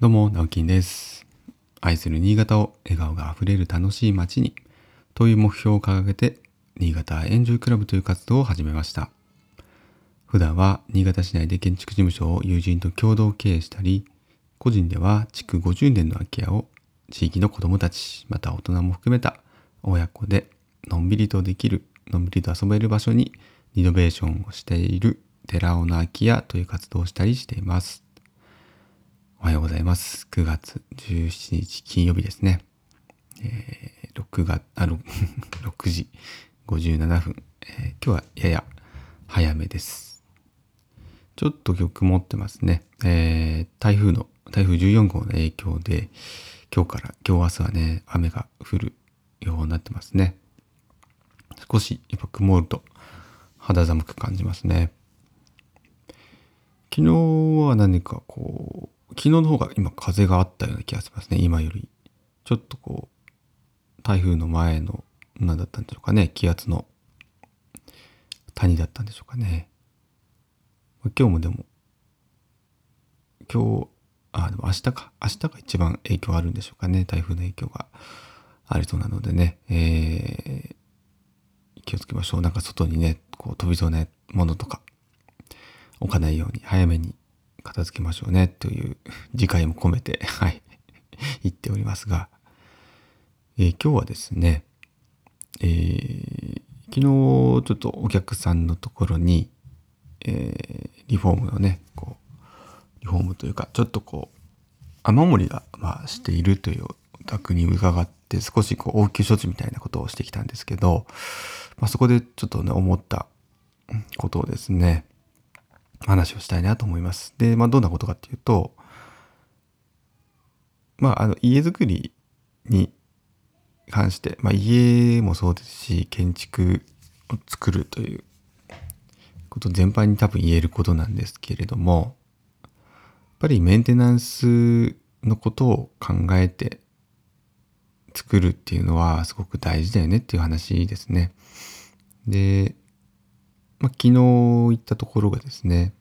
どうも、直樹です。愛する新潟を笑顔があふれる楽しい街にという目標を掲げて、新潟エンジョイクラブという活動を始めました。普段は新潟市内で建築事務所を友人と共同経営したり、個人では築50年の空き家を地域の子どもたち、また大人も含めた親子でのんびりとできる、のんびりと遊べる場所にリノベーションをしている寺尾の空き家という活動をしたりしています。おはようございます。9月17日金曜日ですね。えー、6月、あの、6 時57分、えー今日はやや早めです。ちょっと今日曇ってますね。えー台風の、台風14号の影響で、今日から、今日明日はね、雨が降るようになってますね。少しやっぱ曇ると肌寒く感じますね。昨日は何かこう、昨日の方が今風があったような気がしますね、今より。ちょっとこう、台風の前の、何だったんでしょうかね、気圧の谷だったんでしょうかね。今日もでも、今日、あ、でも明日か。明日が一番影響あるんでしょうかね、台風の影響がありそうなのでね、えー気をつけましょう。なんか外にね、こう飛びそうなものとか置かないように早めに片付けましょうねという次回も込めて、はい、言っておりますが、えー今日はですね、えー昨日ちょっとお客さんのところに、えーリフォームのね、こう、リフォームというか、ちょっとこう、雨漏りが、まあ、しているというお宅に伺って、少しこう、応急処置みたいなことをしてきたんですけど、まあ、そこでちょっとね、思ったことをですね、話をしたいなと思います。で、まあ、どんなことかっていうと、まあ、あの、家づくりに関して、まあ、家もそうですし、建築を作るということ全般に多分言えることなんですけれども、やっぱりメンテナンスのことを考えて作るっていうのはすごく大事だよねっていう話ですね。で、まあ、昨日行ったところがですね、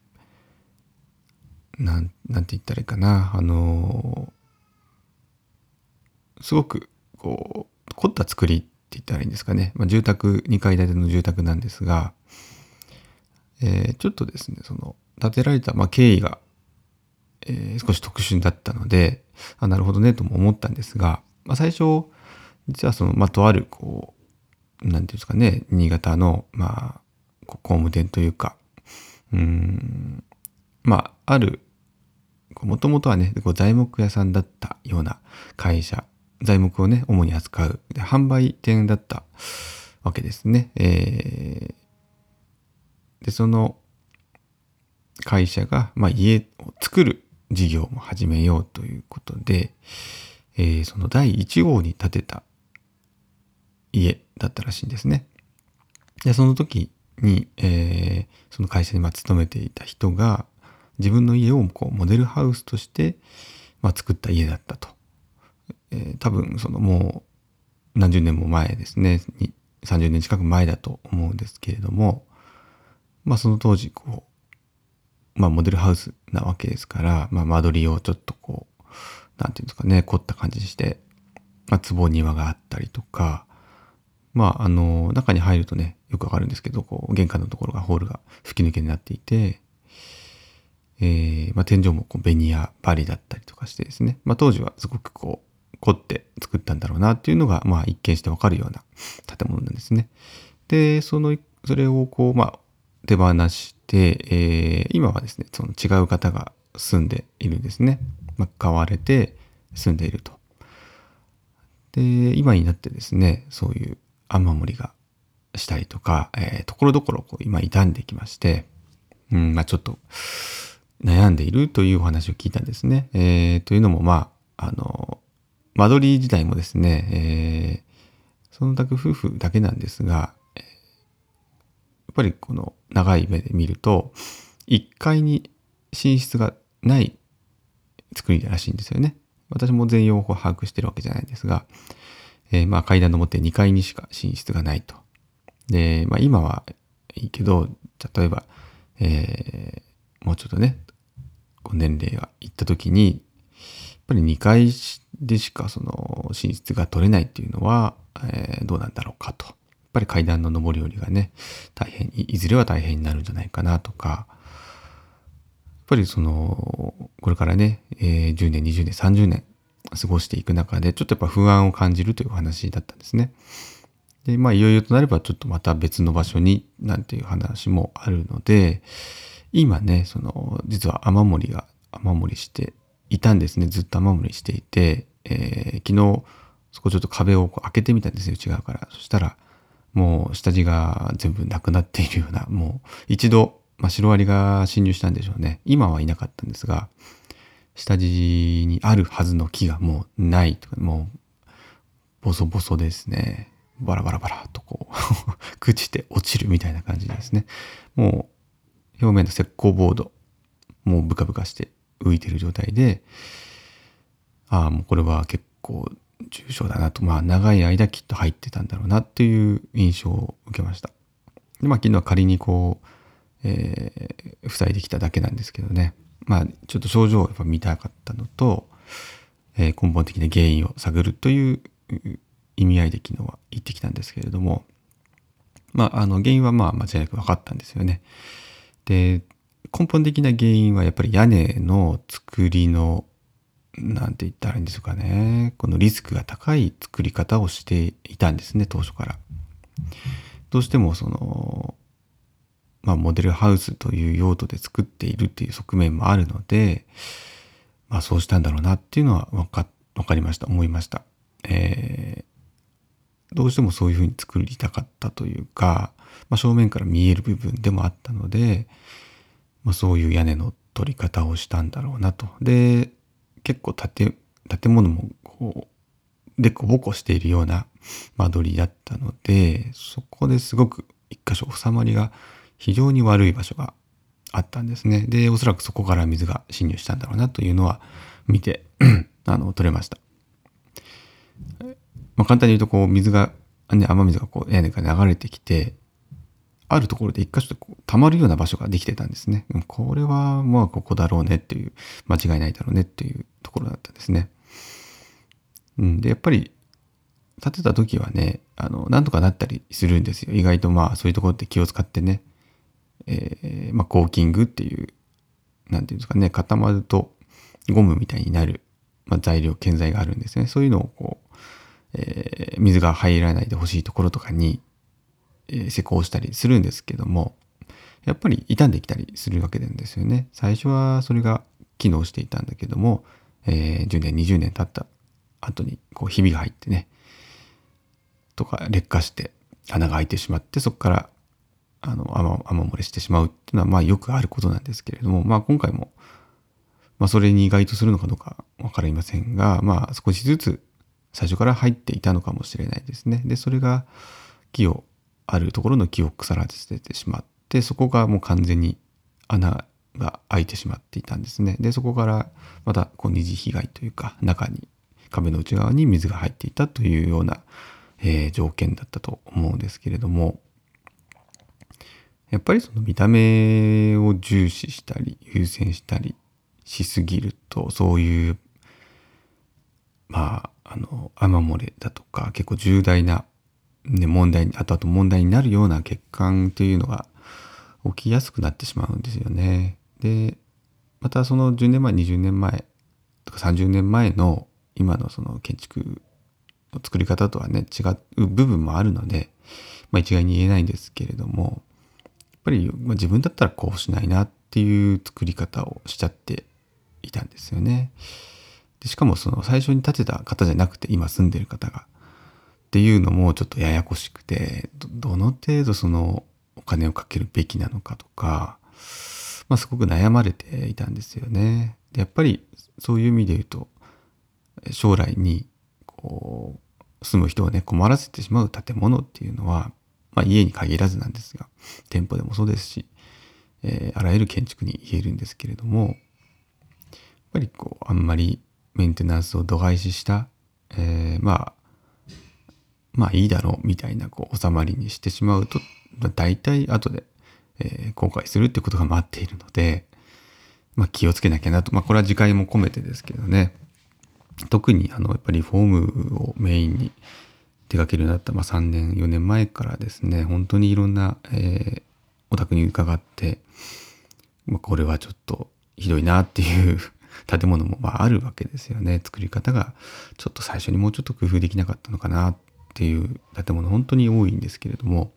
なん、なんて言ったらいいかな、あのすごくこう、凝った作りって言ったらいいんですかね。まあ、住宅、2階建ての住宅なんですが、えーちょっとですね、その、建てられた、まあ、経緯が、えー少し特殊だったので、あ、なるほどね、とも思ったんですが、まあ、最初、実はその、まあ、とある、こう、なんていうんですかね、新潟の、まあ、工務店というか、うん、まあ、ある、もともとはね、こう材木屋さんだったような会社、材木をね、主に扱う、で販売店だったわけですね。えー。で、その会社が、まあ、家を作る事業も始めようということで、えーその第1号に建てた家だったらしいんですね。で、その時に、えーその会社に勤めていた人が、自分の家をこうモデルハウスとして、まあ、作った家だったと。えー多分そのもう何十年も前ですね。30年近く前だと思うんですけれども、まあその当時こう、まあモデルハウスなわけですから、まあ間取りをちょっとこう、なんていうんですかね、凝った感じにして、まあ壺庭があったりとか、まああの、中に入るとね、よくわかるんですけど、こう、玄関のところがホールが吹き抜けになっていて、えーまあ天井もこうベニヤバリだったりとかしてですね、まあ当時はすごくこう、凝って作ったんだろうなっていうのが、まあ一見してわかるような建物なんですね。で、その、それをこう、まあ、手放して、えー今はですね、その違う方が住んでいるんですね。まあ、買われて住んでいると。で、今になってですね、そういう雨漏りがしたりとか、えーところどころこう今傷んできまして、うん、まあちょっと悩んでいるというお話を聞いたんですね。えーというのも、まあ、あの、間取り自体もですね、えーその宅夫婦だけなんですが、やっぱりこの長い目で見ると、1階に寝室がない作りらしいんですよね。私も全容を把握してるわけじゃないんですが、えーまあ階段登って2階にしか寝室がないと。で、まあ今はいいけど、例えば、えーもうちょっとね、こう年齢がいった時に、やっぱり2階でしかその寝室が取れないっていうのは、えー、どうなんだろうかと。やっぱり階段の上り下りがね、大変、いずれは大変になるんじゃないかなとか、やっぱりその、これからね、えー、10年、20年、30年過ごしていく中で、ちょっとやっぱ不安を感じるという話だったんですね。で、まあ、いよいよとなれば、ちょっとまた別の場所に、なんていう話もあるので、今ね、その、実は雨漏りが、雨漏りしていたんですね。ずっと雨漏りしていて、えー、昨日、そこちょっと壁を開けてみたんですよ、内側から。そしたら、もう下地が全部なくなっているような、もう一度、まあ、シロアリが侵入したんでしょうね。今はいなかったんですが、下地にあるはずの木がもうないとか、もう、ボソボソですね。バラバラバラとこう 朽ちて落ちるみたいな感じですね。もう、表面の石膏ボード、もうブカブカして浮いてる状態で、ああ、もうこれは結構重症だなと、まあ長い間きっと入ってたんだろうなっていう印象を受けました。で、まあ昨日は仮にこう、えー、塞いできただけなんですけどね。まあちょっと症状をやっぱ見たかったのと、えー、根本的な原因を探るという意味合いで昨日は言ってきたんですけれども、まああの原因はまあ間違いなく分かったんですよね。で、根本的な原因はやっぱり屋根の作りのなんて言ったらいいんですかね。このリスクが高い作り方をしていたんですね、当初から。どうしてもその、まあモデルハウスという用途で作っているっていう側面もあるので、まあそうしたんだろうなっていうのは分か、分かりました、思いました。えー、どうしてもそういうふうに作りたかったというか、まあ正面から見える部分でもあったので、まあそういう屋根の取り方をしたんだろうなと。で、結構建建物もこう、でこぼこしているような間取りだったので、そこですごく一箇所収まりが非常に悪い場所があったんですね。で、おそらくそこから水が侵入したんだろうなというのは見て あの、取れました。まあ、簡単に言うと、こう、水が、ね、雨水がこう、屋根から流れてきて、あるところで一箇所でこう溜まるような場所ができてたんですね。これはまあここだろうねっていう、間違いないだろうねっていうところだったんですね。うん、で、やっぱり建てた時はね、あの、なんとかなったりするんですよ。意外とまあそういうところって気を使ってね、えー、まあコーキングっていう、なんていうんですかね、固まるとゴムみたいになる、まあ、材料、建材があるんですね。そういうのをこう、えー、水が入らないでほしいところとかにえ施工したりするんですけども、やっぱり傷んできたりするわけなんですよね。最初はそれが機能していたんだけども、えー、10年、20年経った後にこうひびが入ってね、とか劣化して穴が開いてしまって、そこからあの雨雨漏れしてしまうっていうのはまあよくあることなんですけれども、まあ今回も、まあそれに該当するのかどうかわかりませんが、まあ少しずつ最初から入っていたのかもしれないですね。で、それが木をあるところの木を腐らせてしまってそこがもう完全に穴が開いてしまっていたんですね。でそこからまたこう二次被害というか中に壁の内側に水が入っていたというような、えー、条件だったと思うんですけれどもやっぱりその見た目を重視したり優先したりしすぎるとそういうまああの雨漏れだとか結構重大なね、問題に、後々問題になるような欠陥というのが起きやすくなってしまうんですよね。で、またその10年前、20年前とか30年前の今のその建築の作り方とはね、違う部分もあるので、まあ一概に言えないんですけれども、ぱり、自分だったらこうしないなっていう作り方をしちゃっていたんですよね。でしかもその最初に建てた方じゃなくて今住んでる方がっていうのもちょっとややこしくてどの程度そのお金をかけるべきなのかとか、まあ、すごく悩まれていたんですよね。でやっぱりそういう意味で言うと将来にこう住む人をね困らせてしまう建物っていうのは、まあ、家に限らずなんですが店舗でもそうですし、えー、あらゆる建築に言えるんですけれどもやっぱりこうあんまりメンテナンスを度外視した、えー、まあまあいいだろうみたいなこう収まりにしてしまうと、まあ大体後で、えー、後悔するってことが待っているので、まあ気をつけなきゃなと。まあこれは次回も込めてですけどね。特にあのやっぱりフォームをメインに手掛けるようになった、まあ、3年4年前からですね本当にいろんな、えー、お宅に伺って、まあ、これはちょっとひどいなっていう 建物もまああるわけですよね。作り方がちょっと最初にもうちょっと工夫できなかったのかなっていう建物本当に多いんですけれども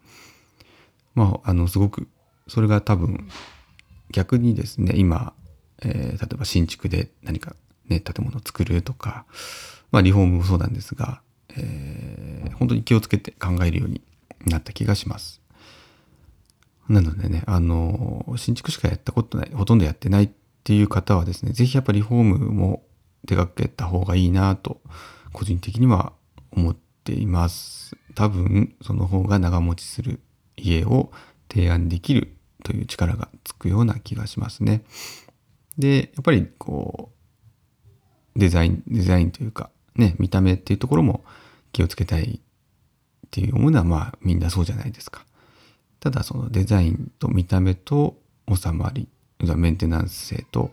まああのすごくそれが多分逆にですね今、えー、例えば新築で何かね建物を作るとか、まあ、リフォームもそうなんですが、えー、本当に気をつけて考えるようになった気がします。なのでね、あの、新築しかやったことない、ほとんどやってないっていう方はですね、是非やっぱりリフォームも手掛けた方がいいなと、個人的には思っています。多分、その方が長持ちする家を提案できるという力がつくような気がしますね。で、やっぱりこう、デザイン、デザインというか、ね、見た目っていうところも気をつけたいっていう思うのはまあみんなそうじゃないですか。ただそのデザインと見た目と収まりメンテナンス性とっ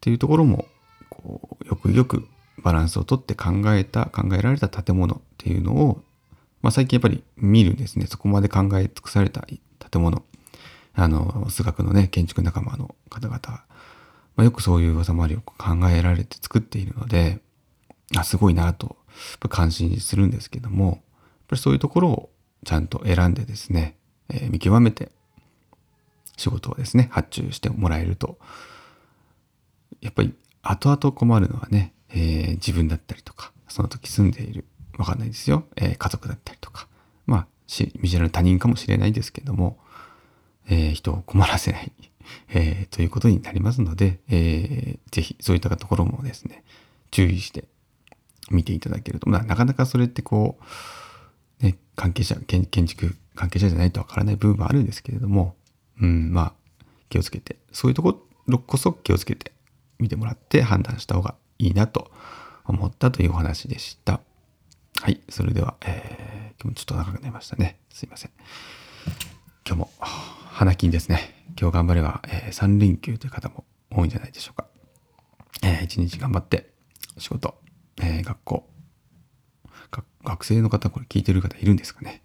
ていうところもこうよくよくバランスをとって考えた考えられた建物っていうのを、まあ、最近やっぱり見るですね。そこまで考え尽くされた建物。あの数学のね建築仲間の方々。まあ、よくそういう収まりを考えられて作っているのであすごいなと感心するんですけどもやっぱりそういうところをちゃんと選んでですねえー、見極めて仕事をですね発注してもらえるとやっぱり後々困るのはね、えー、自分だったりとかその時住んでいるわかんないですよ、えー、家族だったりとかまあ見知らぬ他人かもしれないですけども、えー、人を困らせない、えー、ということになりますので、えー、ぜひそういったところもですね注意して見ていただけると、ま、なかなかそれってこう、ね、関係者建築関係者じゃないとわからない部分もあるんですけれども、うん、まあ、気をつけて、そういうところこそ気をつけて見てもらって判断した方がいいなと思ったというお話でした。はい、それでは、えー、今日もちょっと長くなりましたね。すいません。今日も花金ですね。今日頑張れば、えー、3連休という方も多いんじゃないでしょうか。えー、一日頑張って仕事、えー、学校、学生の方これ聞いてる方いるんですかね。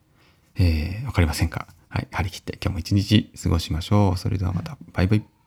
えー、わかりませんかはい、張り切って今日も一日過ごしましょう。それではまた、バイバイ。